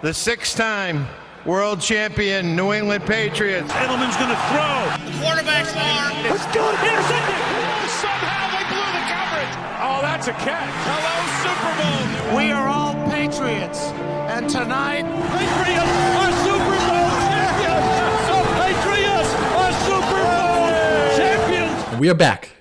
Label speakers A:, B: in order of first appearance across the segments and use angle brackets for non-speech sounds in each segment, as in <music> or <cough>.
A: The six time world champion New England Patriots.
B: Edelman's going to throw.
C: The quarterback's arm.
B: Let's go. Intercepted.
C: Somehow they blew the coverage.
B: Oh, that's a catch.
C: Hello, Super Bowl. We are all Patriots. And tonight,
B: Patriots are Super Bowl champions. The Patriots are Super Bowl champions.
D: We are back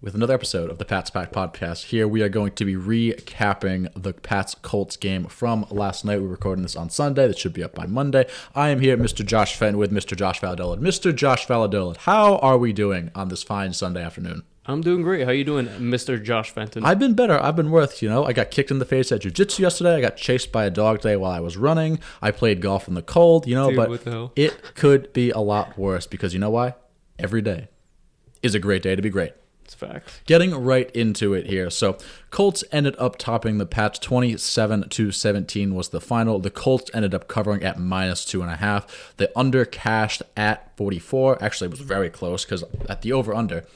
D: with another episode of the Pats Pack Podcast. Here we are going to be recapping the Pats Colts game from last night. We're recording this on Sunday. That should be up by Monday. I am here, Mr. Josh Fenton, with Mr. Josh Valadola. Mr. Josh Valadola, how are we doing on this fine Sunday afternoon?
E: I'm doing great. How are you doing, Mr. Josh Fenton?
D: I've been better. I've been worth, you know. I got kicked in the face at jiu-jitsu yesterday. I got chased by a dog today while I was running. I played golf in the cold, you know,
E: Dude,
D: but
E: what the hell?
D: it could be a lot worse because you know why? Every day is a great day to be great.
E: It's facts.
D: Getting right into it here. So, Colts ended up topping the Pats 27 to 17 was the final. The Colts ended up covering at minus two and a half. The under cashed at 44. Actually, it was very close because at the over under,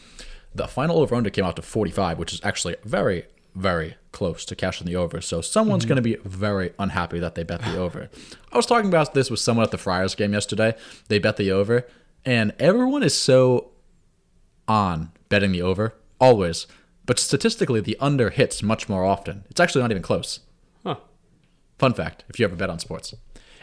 D: the final over under came out to 45, which is actually very, very close to cashing the over. So, someone's mm-hmm. going to be very unhappy that they bet the over. I was talking about this with someone at the Friars game yesterday. They bet the over, and everyone is so on betting the over? Always. But statistically the under hits much more often. It's actually not even close.
E: Huh.
D: fun fact if you ever bet on sports.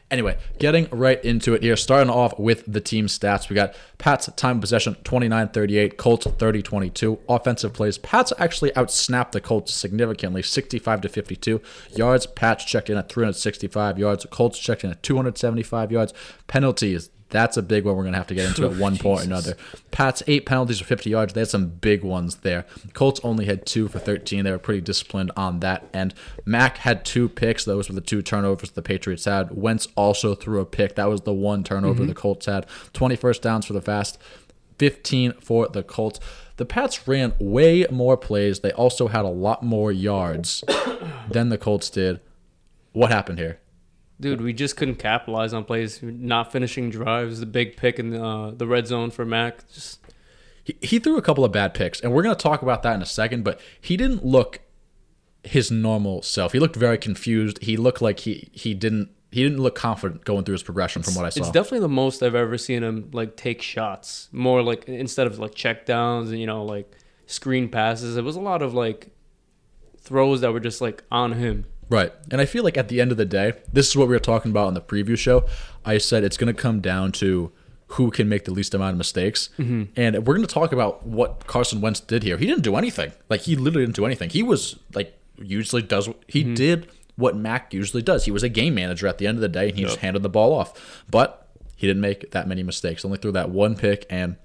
D: Anyway getting right into it here starting off with the team stats. We got pats time of possession 29-38 colts 30-22 offensive plays pats actually outsnapped the colts significantly 65 to 52 yards pats checked in at 365 yards. Colts checked in at 275 yards. Penalties that's a big one we're going to have to get into at one <laughs> point or another. Pats, eight penalties for 50 yards. They had some big ones there. Colts only had two for 13. They were pretty disciplined on that end. Mack had two picks. Those were the two turnovers the Patriots had. Wentz also threw a pick. That was the one turnover mm-hmm. the Colts had. 20 first downs for the Fast, 15 for the Colts. The Pats ran way more plays. They also had a lot more yards <coughs> than the Colts did. What happened here?
E: Dude, we just couldn't capitalize on plays. Not finishing drives. The big pick in the, uh, the red zone for Mac. Just
D: he, he threw a couple of bad picks, and we're going to talk about that in a second. But he didn't look his normal self. He looked very confused. He looked like he he didn't he didn't look confident going through his progression from what I saw.
E: it's definitely the most I've ever seen him like take shots. More like instead of like check downs and you know like screen passes. It was a lot of like throws that were just like on him.
D: Right. And I feel like at the end of the day, this is what we were talking about in the preview show. I said it's going to come down to who can make the least amount of mistakes.
E: Mm-hmm.
D: And we're going to talk about what Carson Wentz did here. He didn't do anything. Like, he literally didn't do anything. He was, like, usually does, he
E: Mm-hmm.
D: did what Mac usually does. He was a game manager at the end of the day, and he just handed the ball off. But he didn't make that many mistakes. Only threw that one pick. And,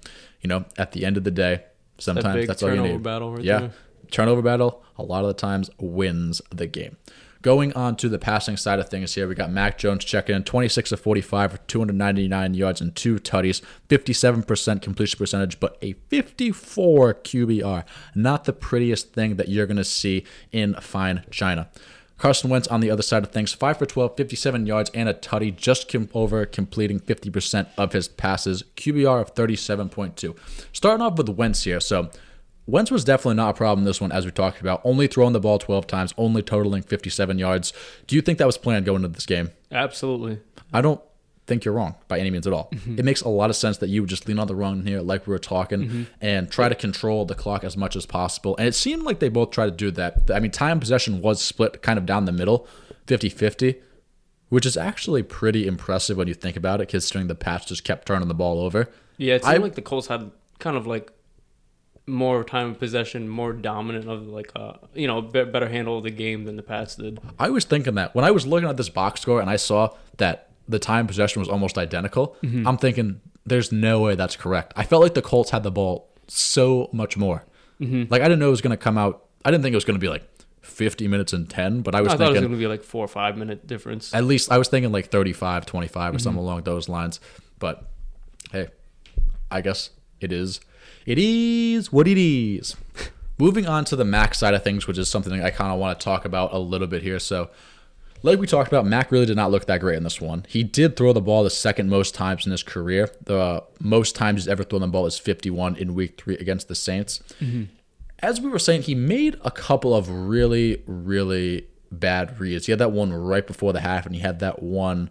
D: you know, at the end of the day, sometimes
E: big
D: that's all you
E: turnover
D: need.
E: battle right
D: yeah.
E: there.
D: Turnover battle, a lot of the times, wins the game. Going on to the passing side of things here, we got Mac Jones checking in 26 of 45 for 299 yards and two tutties, 57% completion percentage, but a 54 QBR. Not the prettiest thing that you're going to see in fine China. Carson Wentz on the other side of things, 5 for 12, 57 yards and a tutty, just over completing 50% of his passes, QBR of 37.2. Starting off with Wentz here, so Wentz was definitely not a problem in this one, as we talked about. Only throwing the ball 12 times, only totaling 57 yards. Do you think that was planned going into this game?
E: Absolutely.
D: I don't think you're wrong by any means at all. Mm-hmm. It makes a lot of sense that you would just lean on the run here, like we were talking, mm-hmm. and try to control the clock as much as possible. And it seemed like they both tried to do that. I mean, time possession was split kind of down the middle, 50 50, which is actually pretty impressive when you think about it, considering the patch just kept turning the ball over.
E: Yeah, it seemed
D: I-
E: like the Colts had kind of like more time of possession, more dominant of like uh you know better handle of the game than the Pats did.
D: I was thinking that when I was looking at this box score and I saw that the time possession was almost identical, mm-hmm. I'm thinking there's no way that's correct. I felt like the Colts had the ball so much more. Mm-hmm. Like I didn't know it was going to come out. I didn't think it was going to be like 50 minutes and 10, but I was
E: I thought it was going to be like four or five minute difference.
D: at least I was thinking like 35, 25 or mm-hmm. something along those lines. But hey, I guess it is. It is what it is. Moving on to the Mac side of things, which is something I kind of want to talk about a little bit here. So, like we talked about, Mac really did not look that great in this one. He did throw the ball the second most times in his career. The most times he's ever thrown the ball is 51 in week three against the Saints. Mm-hmm. As we were saying, he made a couple of really, really bad reads. He had that one right before the half, and he had that one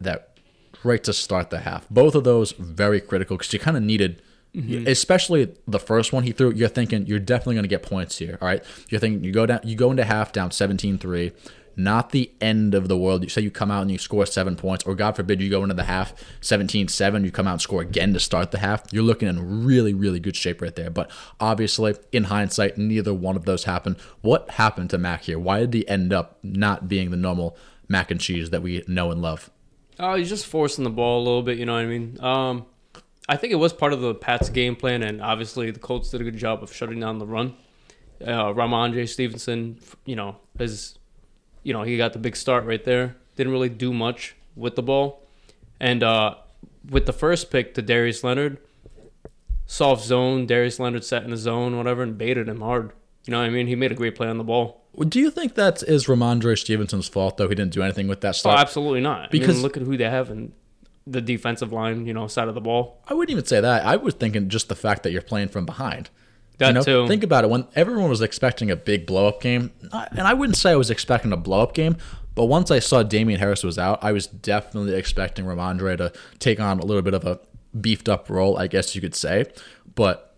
D: that right to start the half. Both of those very critical because you kind of needed, especially the first one he threw. You're thinking you're definitely going to get points here. All right, you're thinking you go down, you go into half down 17-3. Not the end of the world. You say you come out and you score seven points, or God forbid you go into the half 17-7, you come out and score again to start the half. You're looking in really, really good shape right there. But obviously, in hindsight, neither one of those happened. What happened to Mac here? Why did he end up not being the normal mac and cheese that we know and love?
E: Oh, he's just forcing the ball a little bit. You know what I mean? Um, I think it was part of the Pats' game plan, and obviously the Colts did a good job of shutting down the run. Uh, Rhamondre Stevenson, you know, is, you know, he got the big start right there. Didn't really do much with the ball, and uh, with the first pick to Darius Leonard, soft zone. Darius Leonard sat in the zone, whatever, and baited him hard. You know what I mean? He made a great play on the ball.
D: Do you think that is Rhamondre Stevenson's fault, though? He didn't do anything with that
E: Oh, absolutely not. I
D: Because-
E: mean, look at who they have in the defensive line, you know, side of the ball.
D: I wouldn't even say that. I was thinking just the fact that you're playing from behind.
E: That
D: you know,
E: too.
D: think about it. When everyone was expecting a big blow up game, and I wouldn't say I was expecting a blow up game, but once I saw Damien Harris was out, I was definitely expecting Rhamondre to take on a little bit of a beefed up role, I guess you could say. But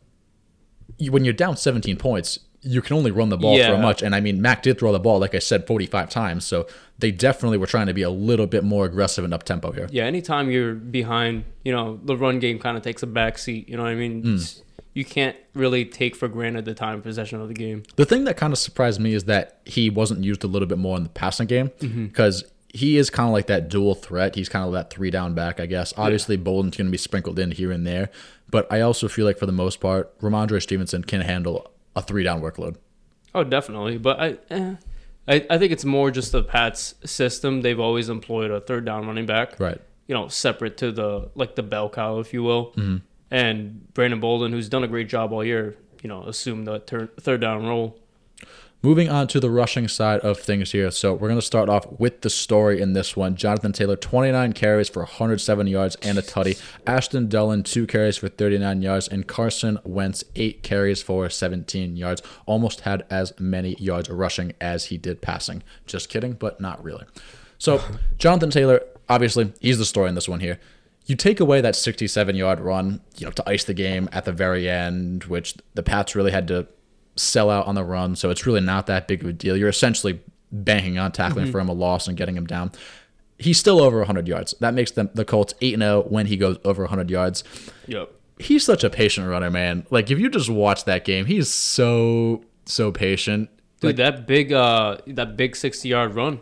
D: when you're down 17 points, you can only run the ball
E: Yeah.
D: so much. And I mean, Mac did throw the ball, like I said, 45 times. So they definitely were trying to be a little bit more aggressive and up tempo here.
E: Yeah, anytime you're behind, you know, the run game kind of takes a back seat. You know what I mean?
D: Hmm.
E: It's- You can't really take for granted the time possession of the game.
D: The thing that kind of surprised me is that he wasn't used a little bit more in the passing game mm-hmm. because he is kind of like that dual threat. He's kind of that three down back, I guess. Obviously, Bolden's going to be sprinkled in here and there, but I also feel like for the most part, Rhamondre Stevenson can handle a three down workload.
E: Oh, definitely. But I, eh, I, I think it's more just the Pats system. They've always employed a third down running back.
D: Right.
E: You know, separate to the like the bell cow, if you will.
D: Mm-hmm.
E: And Brandon Bolden, who's done a great job all year, you know, assumed the tur- third down role.
D: Moving on to the rushing side of things here. So we're going to start off with the story in this one. Jonathan Taylor, 29 carries for 107 yards and a tutty. Ashton Dulin, two carries for 39 yards. And Carson Wentz, eight carries for 17 yards. Almost had as many yards rushing as he did passing. Just kidding, but not really. So <laughs> Jonathan Taylor, obviously, he's the story in this one here. You take away that 67 yard run, you know, to ice the game at the very end, which the Pats really had to sell out on the run, so it's really not that big of a deal. You're essentially banking on tackling for him a loss and getting him down. He's still over 100 yards. That makes them the Colts 8 0 when he goes over 100 yards.
E: Yep.
D: He's such a patient runner, man. Like if you just watch that game, he's so so patient.
E: Dude, that big uh that big sixty yard run.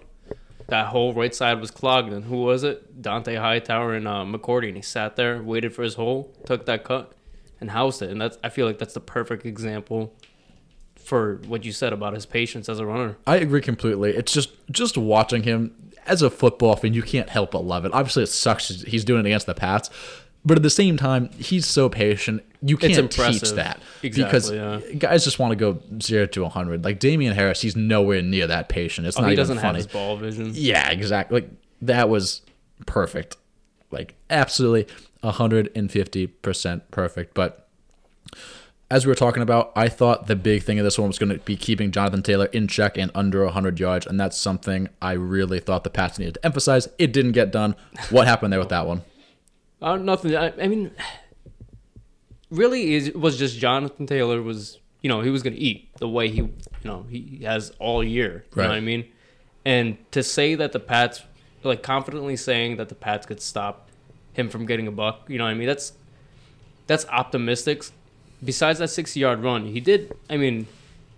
E: That whole right side was clogged, and who was it? Dont'a Hightower and uh, McCourty, and he sat there, waited for his hole, took that cut, and housed it. And that's I feel like that's the perfect example for what you said about his patience as a runner.
D: I agree completely. It's just just watching him as a football fan, you can't help but love it. Obviously, it sucks he's doing it against the Pats, but at the same time, he's so patient. You can't teach that
E: Exactly,
D: because
E: yeah.
D: guys just want to go zero to hundred. Like Damien Harris, he's nowhere near that patient. It's
E: Oh,
D: not
E: he
D: even
E: doesn't have
D: funny.
E: his ball vision.
D: Yeah, exactly. Like that was perfect. Like absolutely 150% perfect. But as we were talking about, I thought the big thing of this one was going to be keeping Jonathan Taylor in check and under 100 yards, and that's something I really thought the Pats needed to emphasize. It didn't get done. What happened there with that one? <laughs>
E: Uh, nothing. I, I mean, really, is was just Jonathan Taylor was you know he was gonna eat the way he you know he has all year. You
D: Right.
E: know what I mean? And to say that the Pats like confidently saying that the Pats could stop him from getting a buck, you know what I mean? That's that's optimistic. Besides that sixty yard run, he did. I mean,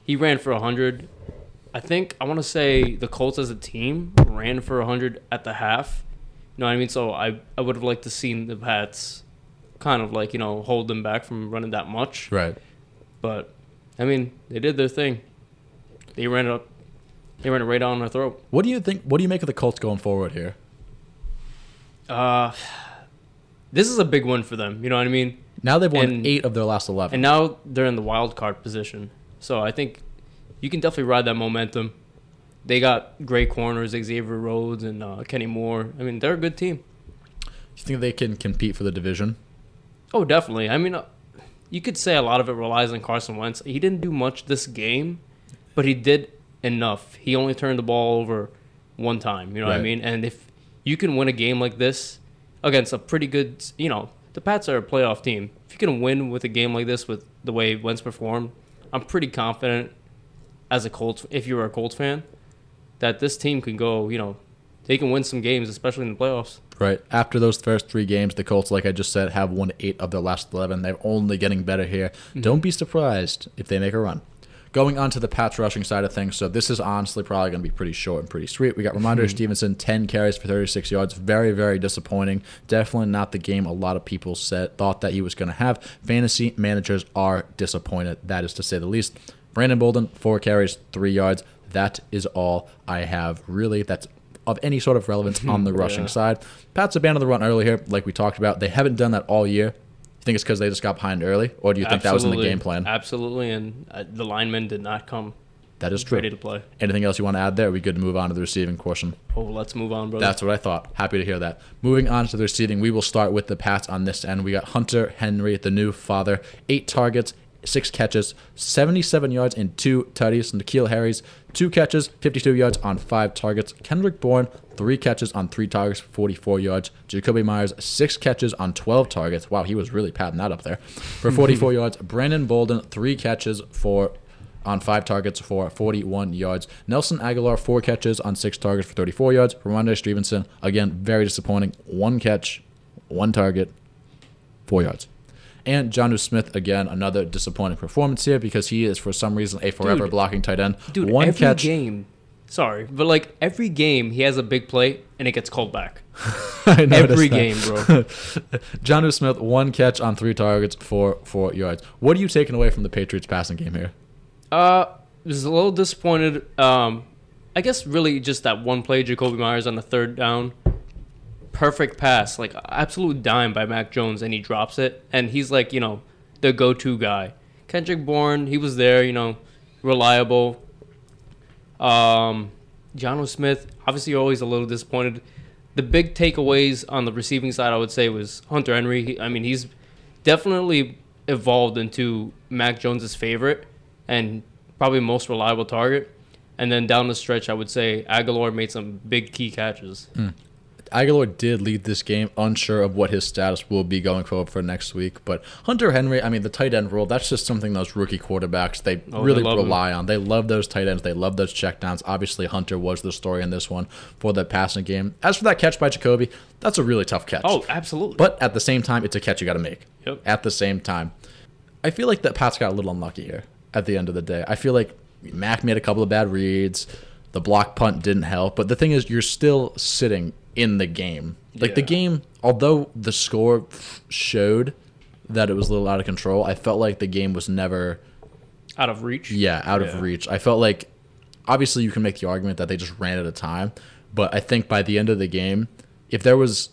E: he ran for hundred. I think I want to say the Colts as a team ran for hundred at the half. You know what I mean? So I I would have liked to seen the Pats kind of like you know hold them back from running that much.
D: Right.
E: But I mean, they did their thing. They ran it up. They ran it right down our throat.
D: What do you think? What do you make of the Colts going forward here?
E: Uh, this is a big one for them. You know what I mean?
D: Now they've won
E: And-
D: eight of their last 11.
E: And now they're in the wild card position. So I think you can definitely ride that momentum. They got great corners, Xavier Rhodes and uh, Kenny Moore. I mean, they're a good team.
D: you think they can compete for the division?
E: Oh, definitely. I mean, uh, you could say a lot of it relies on Carson Wentz. He didn't do much this game, but he did enough. He only turned the ball over one time. You know what I mean? And if you can win a game like this against a pretty good, you know, the Pats are a playoff team. If you can win with a game like this with the way Wentz performed, I'm pretty confident as a Colts, if you're a Colts fan, that this team can go. You know, they can win some games, especially in the playoffs.
D: Right. After those first three games, the Colts, like I just said, have won eight of their last 11. They're only getting better here. Mm-hmm. Don't be surprised if they make a run. Going on to the Pats rushing side of things, so this is honestly probably going to be pretty short and pretty sweet. We got Rhamondre hmm. Stevenson, 10 carries for 36 yards. Very, very disappointing. Definitely not the game a lot of people said thought that he was going to have. Fantasy managers are disappointed, that is to say the least. Brandon Bolden, four carries, three yards. That is all I have. Really, that's of any sort of relevance on the <laughs> rushing
E: Yeah.
D: side. Pats abandoned the run early here, like we talked about. They haven't done that all year. You think it's because they just got behind early, or do you think that was in the game plan?
E: Absolutely, and uh, the linemen did not come
D: That is true.
E: ready to play.
D: Anything else you want to add there? Are we good to move on to the receiving portion?
E: Oh, let's move on, brother.
D: That's what I thought. Happy to hear that. Moving on to the receiving, we will start with the Pats on this end. We got Hunter Henry, the new father, eight targets, six catches, 77 yards, and two tutties. N'Keal Harris, two catches, 52 yards on five targets. Kendrick Bourne, three catches on three targets, 44 yards. Jakobi Meyers, six catches on 12 targets. Wow, he was really padding that up there for <laughs> 44 yards. Brandon Bolden, three catches for on five targets for 41 yards. Nelson Agholor, four catches on six targets for 34 yards. Rhamondre Stevenson, again, very disappointing. One catch, one target, four yards. And Jonnu Smith, again, another disappointing performance here because he is, for some reason, a forever
E: Dude.
D: blocking tight end.
E: Dude,
D: one
E: every
D: catch.
E: game. Sorry, but like every game, he has a big play and it gets called back. <laughs>
D: I noticed
E: Every
D: that.
E: game, bro. <laughs>
D: Jonnu Smith, one catch on three targets for four yards. What are you taking away from the Patriots passing game here?
E: Uh, was a little disappointed. Um, I guess really just that one play, Jakobi Meyers on the third down. Perfect pass, like absolute dime by Mac Jones, and he drops it, and he's like, you know, the go-to guy. Kendrick Bourne, he was there, you know, reliable. Um, John Smith, obviously, always a little disappointed. The big takeaways on the receiving side, I would say, was Hunter Henry. He, I mean, he's definitely evolved into Mac Jones's favorite and probably most reliable target. And then down the stretch, I would say Agholor made some big key catches.
D: Agholor did lead this game, unsure of what his status will be going forward for next week. But Hunter Henry, I mean, the tight end role, that's just something those rookie quarterbacks they
E: Oh, they
D: really
E: him.
D: rely on. They love those tight ends. They love those checkdowns. Obviously, Hunter was the story in this one for the passing game. As for that catch by Jakobi, that's a really tough catch.
E: Oh, absolutely.
D: But at the same time, it's a catch you got to make.
E: Yep.
D: At the same time, I feel like that Pats got a little unlucky here at the end of the day. I feel like Mac made a couple of bad reads. The block punt didn't help. But the thing is, you're still sitting in the game. Like the game, although the score showed that it was a little out of control, I felt like the game was never
E: out of reach.
D: yeah, out
E: Yeah.
D: of reach. I felt like obviously you can make the argument that they just ran out of time, but I think by the end of the game, if there was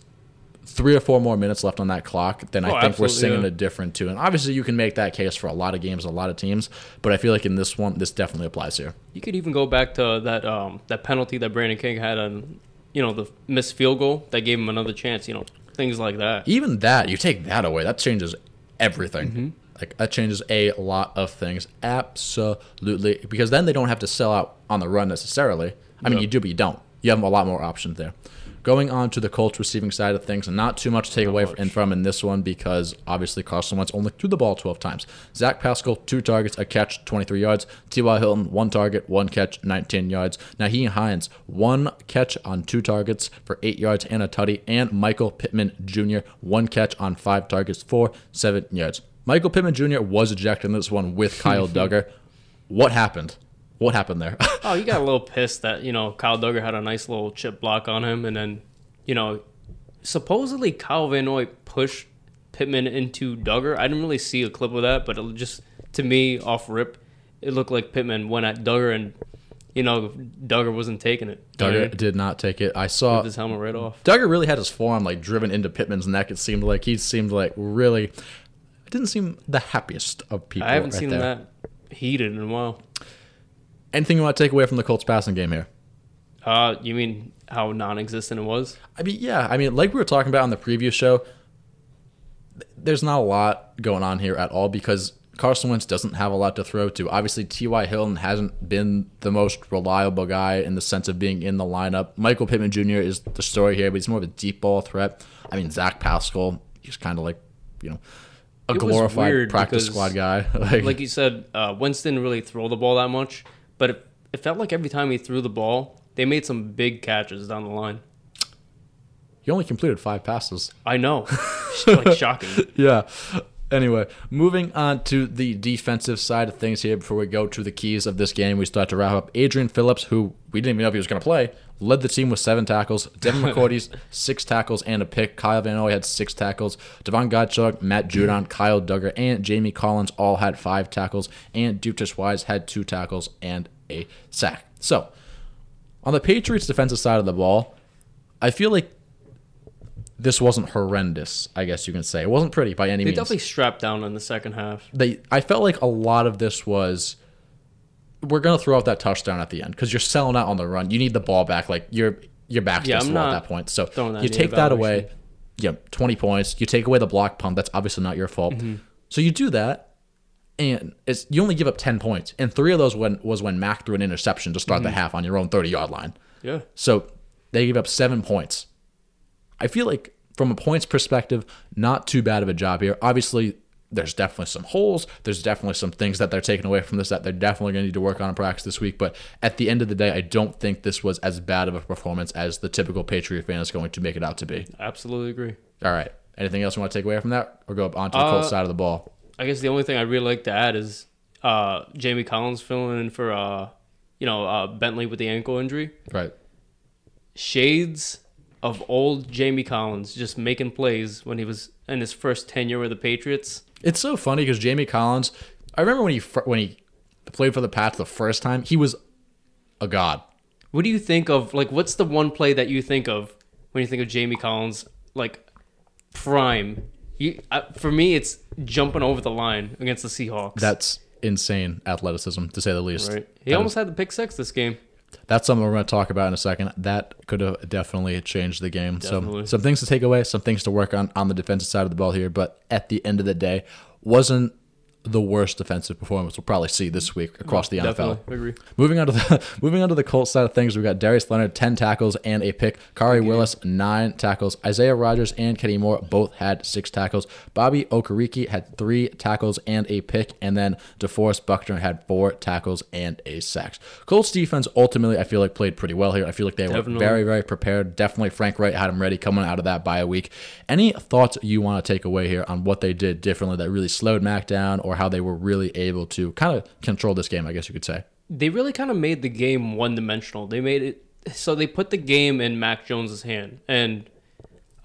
D: three or four more minutes left on that clock, then I
E: Oh,
D: think we're singing
E: yeah.
D: a different tune. And obviously you can make that case for a lot of games, a lot of teams, but I feel like in this one, this definitely applies here.
E: You could even go back to that um, that penalty that Brandon King had on, you know, the missed field goal that gave him another chance. You know, things like that.
D: Even that, you take that away, that changes everything.
E: Mm-hmm.
D: Like that changes a lot of things, absolutely. Because then they don't have to sell out on the run necessarily. I mean, you do, but you don't. You have a lot more options there. Going on to the Colts receiving side of things, and not too much to take away
E: much.
D: from in this one because obviously Carson Wentz only threw the ball 12 times. Zach Pascal, two targets, a catch, 23 yards. T.Y. Hilton, one target, one catch, 19 yards. Nyheim Hines, one catch on two targets for eight yards and a tutty. And Michael Pittman Jr., one catch on five targets for seven yards. Michael Pittman Jr. was ejected in this one with Kyle <laughs> Dugger. What happened? What happened there? <laughs>
E: Oh, he got a little pissed that you know Kyle Dugger had a nice little chip block on him, and then you know supposedly Kyle Van Noy pushed Pittman into Dugger. I didn't really see a clip of that, but it just to me off rip, it looked like Pittman went at Dugger, and you know Dugger wasn't taking it. You know what I
D: Dugger
E: mean?
D: did not take it. I saw
E: Ripped his helmet right off.
D: Dugger really had his forearm like driven into Pittman's neck. It seemed like he seemed like really. It didn't seem the happiest of people.
E: I haven't
D: right
E: seen
D: there.
E: that heated in a while.
D: Anything you want to take away from the Colts passing game here?
E: Uh, you mean how non-existent it was?
D: I mean, yeah. I mean, like we were talking about on the previous show, there's not a lot going on here at all because Carson Wentz doesn't have a lot to throw to. Obviously, T.Y. Hilton hasn't been the most reliable guy in the sense of being in the lineup. Michael Pittman Jr. is the story here, but he's more of a deep ball threat. I mean, Zach Pascal, he's kind of like, you know, a
E: It
D: glorified practice
E: because,
D: squad guy. <laughs> like,
E: Like you said, uh, Wentz didn't really throw the ball that much, but it, it felt like every time he threw the ball, they made some big catches down the line.
D: he only completed five passes.
E: I know, <laughs> like shocking.
D: yeah. Anyway, moving on to the defensive side of things here before we go to the keys of this game, we start to wrap up. Adrian Phillips, who we didn't even know if he was going to play, led the team with seven tackles. Devin <laughs> McCourty's six tackles and a pick. Kyle Van Noy had six tackles. Devon Gottschalk, Matt Judon, Kyle Dugger, and Jamie Collins all had five tackles. And Dutas Wise had two tackles and a sack. So, on the Patriots' defensive side of the ball, I feel like this wasn't horrendous. I guess you can say it wasn't pretty by any
E: They
D: means.
E: They definitely strapped down in the second half.
D: They, I felt like a lot of this was we're gonna throw out that touchdown at the end because you're selling out on the run. You need the ball back. Like your your back's
E: Yeah,
D: against at that point. So
E: that
D: you take that away. Yeah, twenty points. You take away the block punt. That's obviously not your fault.
E: Mm-hmm.
D: So you do that, and it's you only give up ten points, and three of those when was when Mac threw an interception to
E: Mm-hmm.
D: start the half on your own thirty yard line.
E: Yeah.
D: So they gave up seven points. I feel like from a points perspective, not too bad of a job here. Obviously, there's definitely some holes. There's definitely some things that they're taking away from this that they're definitely going to need to work on in practice this week. But at the end of the day, I don't think this was as bad of a performance as the typical Patriot fan is going to make it out to be.
E: Absolutely agree.
D: All right. Anything else you want to take away from that, or go up onto the
E: Uh,
D: Colts side of the ball?
E: I guess the only thing I'd really like to add is uh, Jamie Collins filling in for uh, you know uh, Bentley with the ankle injury.
D: Right.
E: Shades of old Jamie Collins just making plays when he was in his first tenure with the Patriots.
D: It's so funny because Jamie Collins. I remember when he when he played for the Pats the first time, he was a god.
E: What do you think of like what's the one play that you think of when you think of Jamie Collins like prime? You, uh, for me, it's jumping over the line against the Seahawks.
D: That's insane athleticism to say the least.
E: right. He
D: That
E: almost
D: is-
E: had the pick six this game.
D: That's something we're going to talk about in a second. That could have definitely changed the game. So some things to take away, some things to work on on the defensive side of the ball here. But at the end of the day, wasn't the worst defensive performance we'll probably see this week across the NFL.
E: Definitely agree.
D: Moving on to the <laughs> moving on to the Colts side of things, we've got Darius Leonard ten tackles and a pick. Khari Willis nine tackles. Isaiah Rogers and Kenny Moore both had six tackles. Bobby Okereke had three tackles and a pick, and then DeForest Buckner had four tackles and a sack. Colts defense ultimately, I feel like played pretty well here. I feel like they were very very prepared. Definitely Frank Reich had them ready coming out of that bye week. Any thoughts you want to take away here on what they did differently that really slowed Mac down, or how they were really able to kind of control this game? I guess you could say.
E: they really kind of made the game one dimensional. They made it so they put the game in Mac Jones's hand, and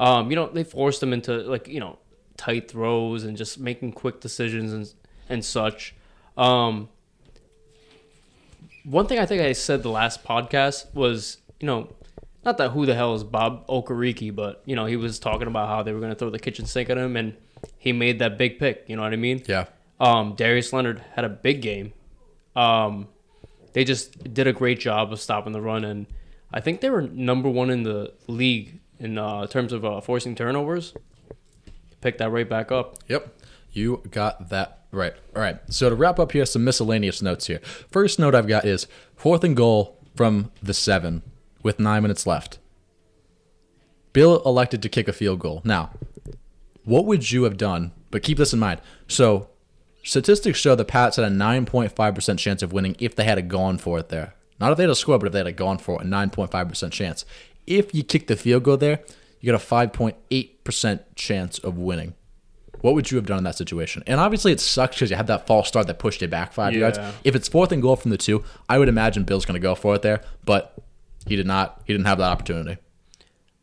E: um, you know they forced him into like you know tight throws and just making quick decisions and and such. Um, one thing I think I said the last podcast was you know not that who the hell is Bob Okereke, but you know he was talking about how they were going to throw the kitchen sink at him, and he made that big pick. You know what I mean?
D: Yeah.
E: Um, Darius Leonard had a big game. Um, they just did a great job of stopping the run, and I think they were number one in the league in uh, terms of uh, forcing turnovers. Pick that right back up.
D: Yep. You got that right. All right. So to wrap up here, some miscellaneous notes here. First note I've got is fourth and goal from the seven with nine minutes left. Bill elected to kick a field goal. Now, what would you have done? But keep this in mind. So, statistics show the Pats had a 9.5% chance of winning if they had a gone for it there. Not if they had a score, but if they had a gone for it, a 9.5% chance. If you kick the field goal there, you got a 5.8% chance of winning. What would you have done in that situation? And obviously, it sucks because you had that false start that pushed it back five yards. If it's fourth and goal from the two, I would imagine Bill's going to go for it there, but he did not. He didn't have that opportunity.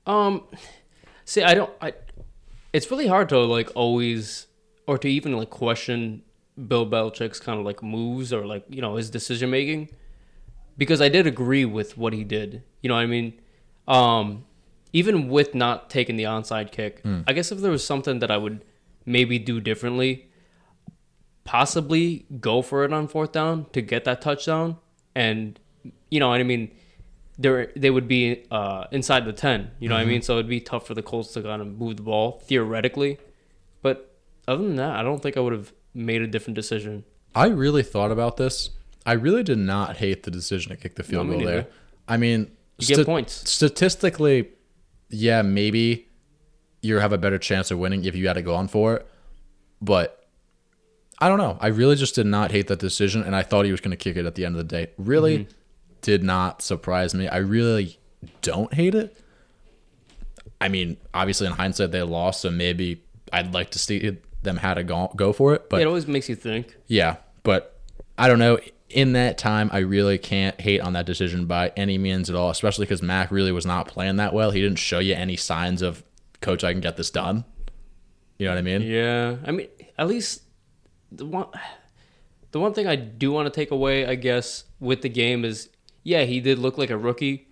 E: Um, see, I don't. I. It's really hard to like always, or to even like question Bill Belichick's kind of like moves or like you know his decision making, because I did agree with what he did. You know what I mean? Um, even with not taking the onside kick, I guess if there was something that I would maybe do differently, possibly go for it on fourth down to get that touchdown, and you know what I mean. They they would be uh, inside the ten. You know what I mean? So it'd be tough for the Colts to kind of move the ball theoretically, but other than that, I don't think I would have made a different decision.
D: I really thought about this. I really did not hate the decision to kick the field
E: No,
D: goal there. I mean,
E: You get points.
D: Statistically, yeah, maybe you have a better chance of winning if you had to go on for it. But I don't know. I really just did not hate that decision, and I thought he was going to kick it at the end of the day. Really
E: Mm-hmm.
D: did not surprise me. I really don't hate it. I mean, obviously in hindsight they lost, so maybe I'd like to see them how to go go for it. But
E: it always makes you think.
D: yeah, but I don't know. In that time, I really can't hate on that decision by any means at all, especially because Mac really was not playing that well. He didn't show you any signs of, coach, I can get this done. You know what I mean?
E: Yeah, I mean, at least the one, the one thing I do want to take away, I guess, with the game is, yeah, he did look like a rookie,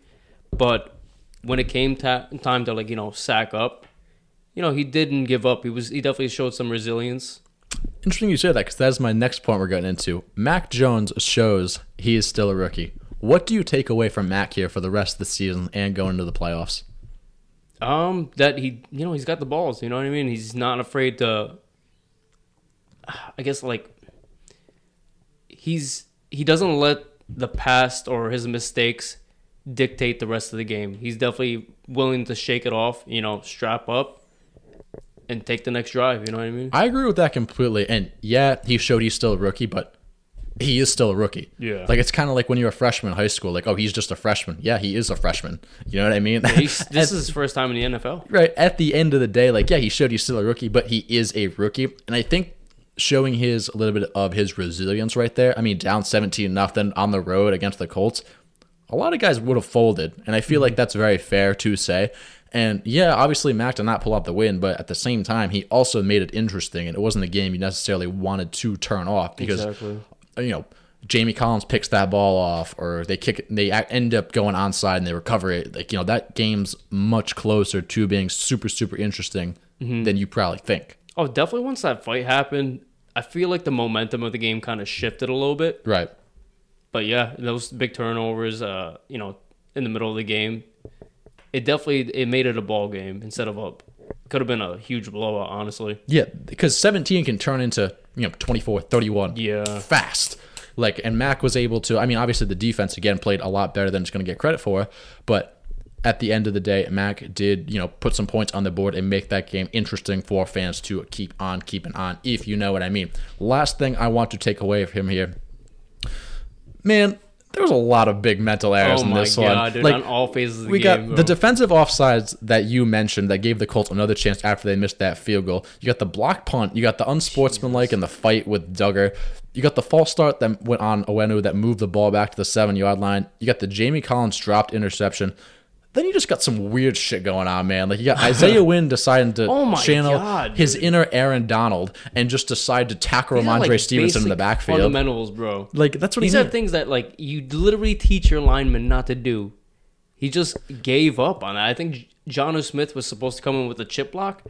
E: but when it came ta- time to like you know sack up, you know he didn't give up. He was he definitely showed some resilience.
D: Interesting you say that because that is my next point we're getting into. Mac Jones shows he is still a rookie. What do you take away from Mac here for the rest of the season and going into the playoffs?
E: Um, that he you know he's got the balls. You know what I mean? He's not afraid to. I guess like he's he doesn't let the past or his mistakes dictate the rest of the game. He's definitely willing to shake it off, you know, strap up and take the next drive, you know what I mean?
D: I agree with that completely. And yeah, he showed he's still a rookie, but he is still a rookie.
E: Yeah.
D: Like it's kind of like when you're a freshman in high school, like, oh, he's just a freshman. Yeah, he is a freshman. You know what I mean?
E: He's, <laughs> this is his first time in the NFL.
D: right at the end of the day, like, yeah, he showed he's still a rookie, but he is a rookie. And I think showing his a little bit of his resilience right there. I mean, down 17 nothing on the road against the Colts, a lot of guys would have folded. And I feel mm-hmm. like that's very fair to say. And yeah, obviously Mac did not pull out the win, but at the same time, he also made it interesting, and it wasn't a game you necessarily wanted to turn off because
E: Exactly.
D: you know Jamie Collins picks that ball off, or they kick it, they end up going onside and they recover it. Like you know that game's much closer to being super super interesting than you probably think.
E: Oh, definitely once that fight happened, I feel like the momentum of the game kind of shifted a little bit.
D: Right.
E: But yeah, those big turnovers, uh, you know, in the middle of the game, it definitely it made it a ball game instead of a could have been a huge blowout, honestly.
D: Yeah, because 17 can turn into, you know, 24, 31
E: Yeah.
D: fast. Like, and Mac was able to, I mean, obviously the defense, again, played a lot better than it's going to get credit for, but at the end of the day, Mac did, you know, put some points on the board and make that game interesting for fans to keep on keeping on, if you know what I mean. Last thing I want to take away from him here, man, there was a lot of big mental errors
E: Oh
D: in this
E: god,
D: one.
E: dude!
D: Like,
E: on all phases of the
D: we
E: game,
D: got the defensive offsides that you mentioned that gave the Colts another chance after they missed that field goal. You got the block punt. You got the unsportsmanlike and the fight with Dugger. You got the false start that went on Onwenu that moved the ball back to the seven yard line. You got the Jamie Collins dropped interception. Then you just got some weird shit going on, man. Like you got Isaiah Wynn deciding to <laughs>
E: Oh
D: channel
E: God,
D: his inner Aaron Donald and just decide to tackle Rhamondre
E: like,
D: Stevenson in the backfield.
E: Fundamentals, bro.
D: Like that's what
E: These
D: he
E: are things that like you literally teach your lineman not to do. He just gave up on that. I think John O. Smith was supposed to come in with a chip block.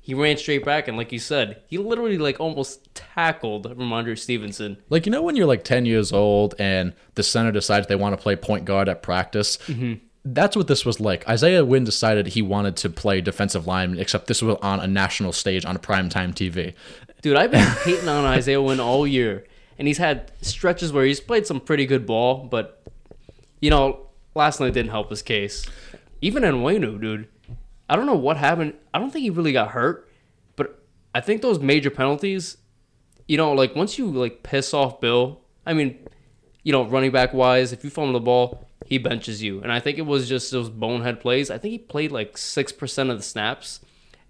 E: He ran straight back, and like you said, he literally like almost tackled Rhamondre Stevenson.
D: Like you know when you're like 10 years old and the center decides they want to play point guard at practice. Mm-hmm. That's what this was like. Isaiah Wynn decided he wanted to play defensive lineman, except this was on a national stage on primetime TV.
E: Dude, I've been hating on Isaiah Wynn all year, and he's had stretches where he's played some pretty good ball, but you know, last night didn't help his case. Even in Waynu, dude, I don't know what happened. I don't think he really got hurt, but I think those major penalties, you know, like once you like piss off Bill, I mean, you know, running back wise, if you fumble the ball, he benches you, and I think it was just those bonehead plays. I think he played like six percent of the snaps,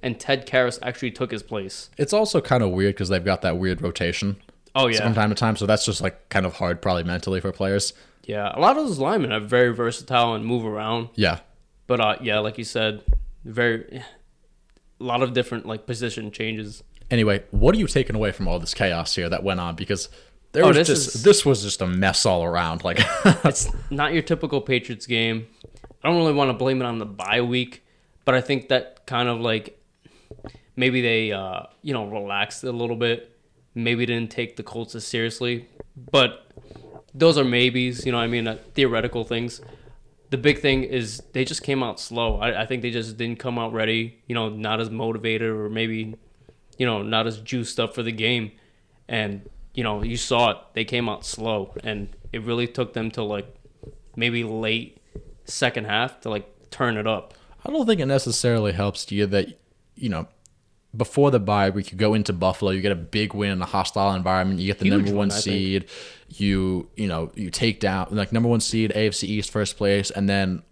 E: and Ted Karras actually took his place.
D: It's also kind of weird because they've got that weird rotation
E: Oh yeah,
D: from time to time. So that's just like kind of hard, probably mentally for players.
E: Yeah, a lot of those linemen are very versatile and move around.
D: Yeah.
E: But uh, yeah, like you said, very a lot of different like position changes.
D: Anyway, what are you taking away from all this chaos here that went on? Because there
E: Oh,
D: was
E: this
D: just
E: is-
D: this was just a mess all around. Like <laughs>
E: It's not your typical Patriots game. I don't really want to blame it on the bye week, but I think that kind of like maybe they uh, you know relaxed a little bit. Maybe didn't take the Colts as seriously, but those are maybes. You know, what I mean, uh, theoretical things. The big thing is they just came out slow. I, I think they just didn't come out ready. You know, not as motivated or maybe, you know, not as juiced up for the game. and you know you saw it. They came out slow, and it really took them to like maybe late second half to like turn it up.
D: I don't think it necessarily helps to you that you know before the bye week you go into Buffalo, you get a big win in a hostile environment, you get the
E: Huge
D: number
E: one,
D: one
E: think.
D: seed, you you know you take down like number one seed AFC East first place, and then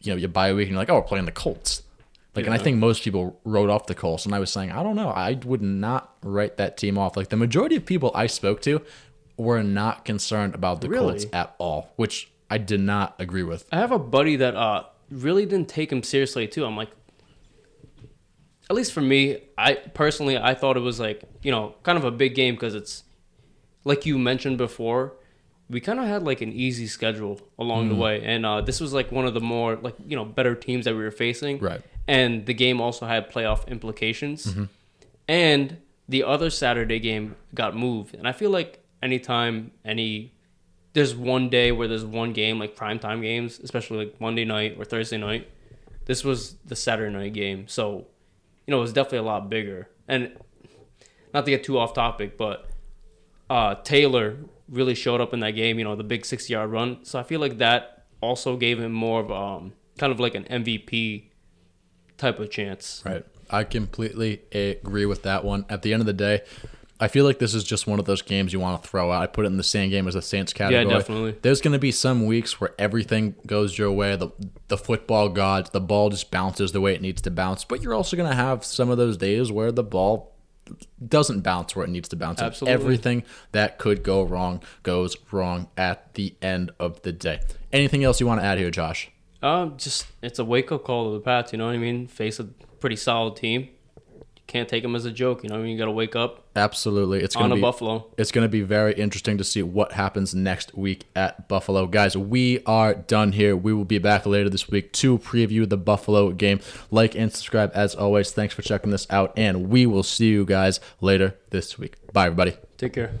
D: you know you bye week and you're like, oh, we're playing the Colts. Like, and I think most people wrote off the Colts, and I was saying, I don't know, I would not write that team off. Like the majority of people I spoke to were not concerned about the
E: Really?
D: Colts at all, which I did not agree with.
E: I have a buddy that uh really didn't take him seriously too. I'm like, at least for me, I personally I thought it was like you know kind of a big game because it's like you mentioned before. We kind of had like an easy schedule along the way, and uh, this was like one of the more like you know better teams that we were facing.
D: Right.
E: And the game also had playoff implications, and the other Saturday game got moved. And I feel like anytime any there's one day where there's one game like primetime games, especially like Monday night or Thursday night. This was the Saturday night game, so you know it was definitely a lot bigger. And not to get too off topic, but uh, Taylor really showed up in that game. You know the big sixty yard run, so I feel like that also gave him more of um kind of like an MVP type of chance.
D: Right. I completely agree with that one. At the end of the day, I feel like this is just one of those games you want to throw out. I put it in the same game as the Saints category.
E: Yeah, definitely.
D: There's going to be some weeks where everything goes your way. The the football gods, the ball just bounces the way it needs to bounce. But you're also going to have some of those days where the ball doesn't bounce where it needs to bounce.
E: Absolutely.
D: Everything that could go wrong goes wrong at the end of the day. Anything else you want to add here, Josh?
E: Um, just it's a wake up call to the Pats. You know what I mean? Face a pretty solid team. You can't take them as a joke. You know what I mean? You got to wake up
D: Absolutely. It's going
E: a
D: to be
E: Buffalo.
D: It's going to be very interesting to see what happens next week at Buffalo. Guys, we are done here. We will be back later this week to preview the Buffalo game. Like and subscribe as always. Thanks for checking this out, and we will see you guys later this week. Bye, everybody.
E: Take care.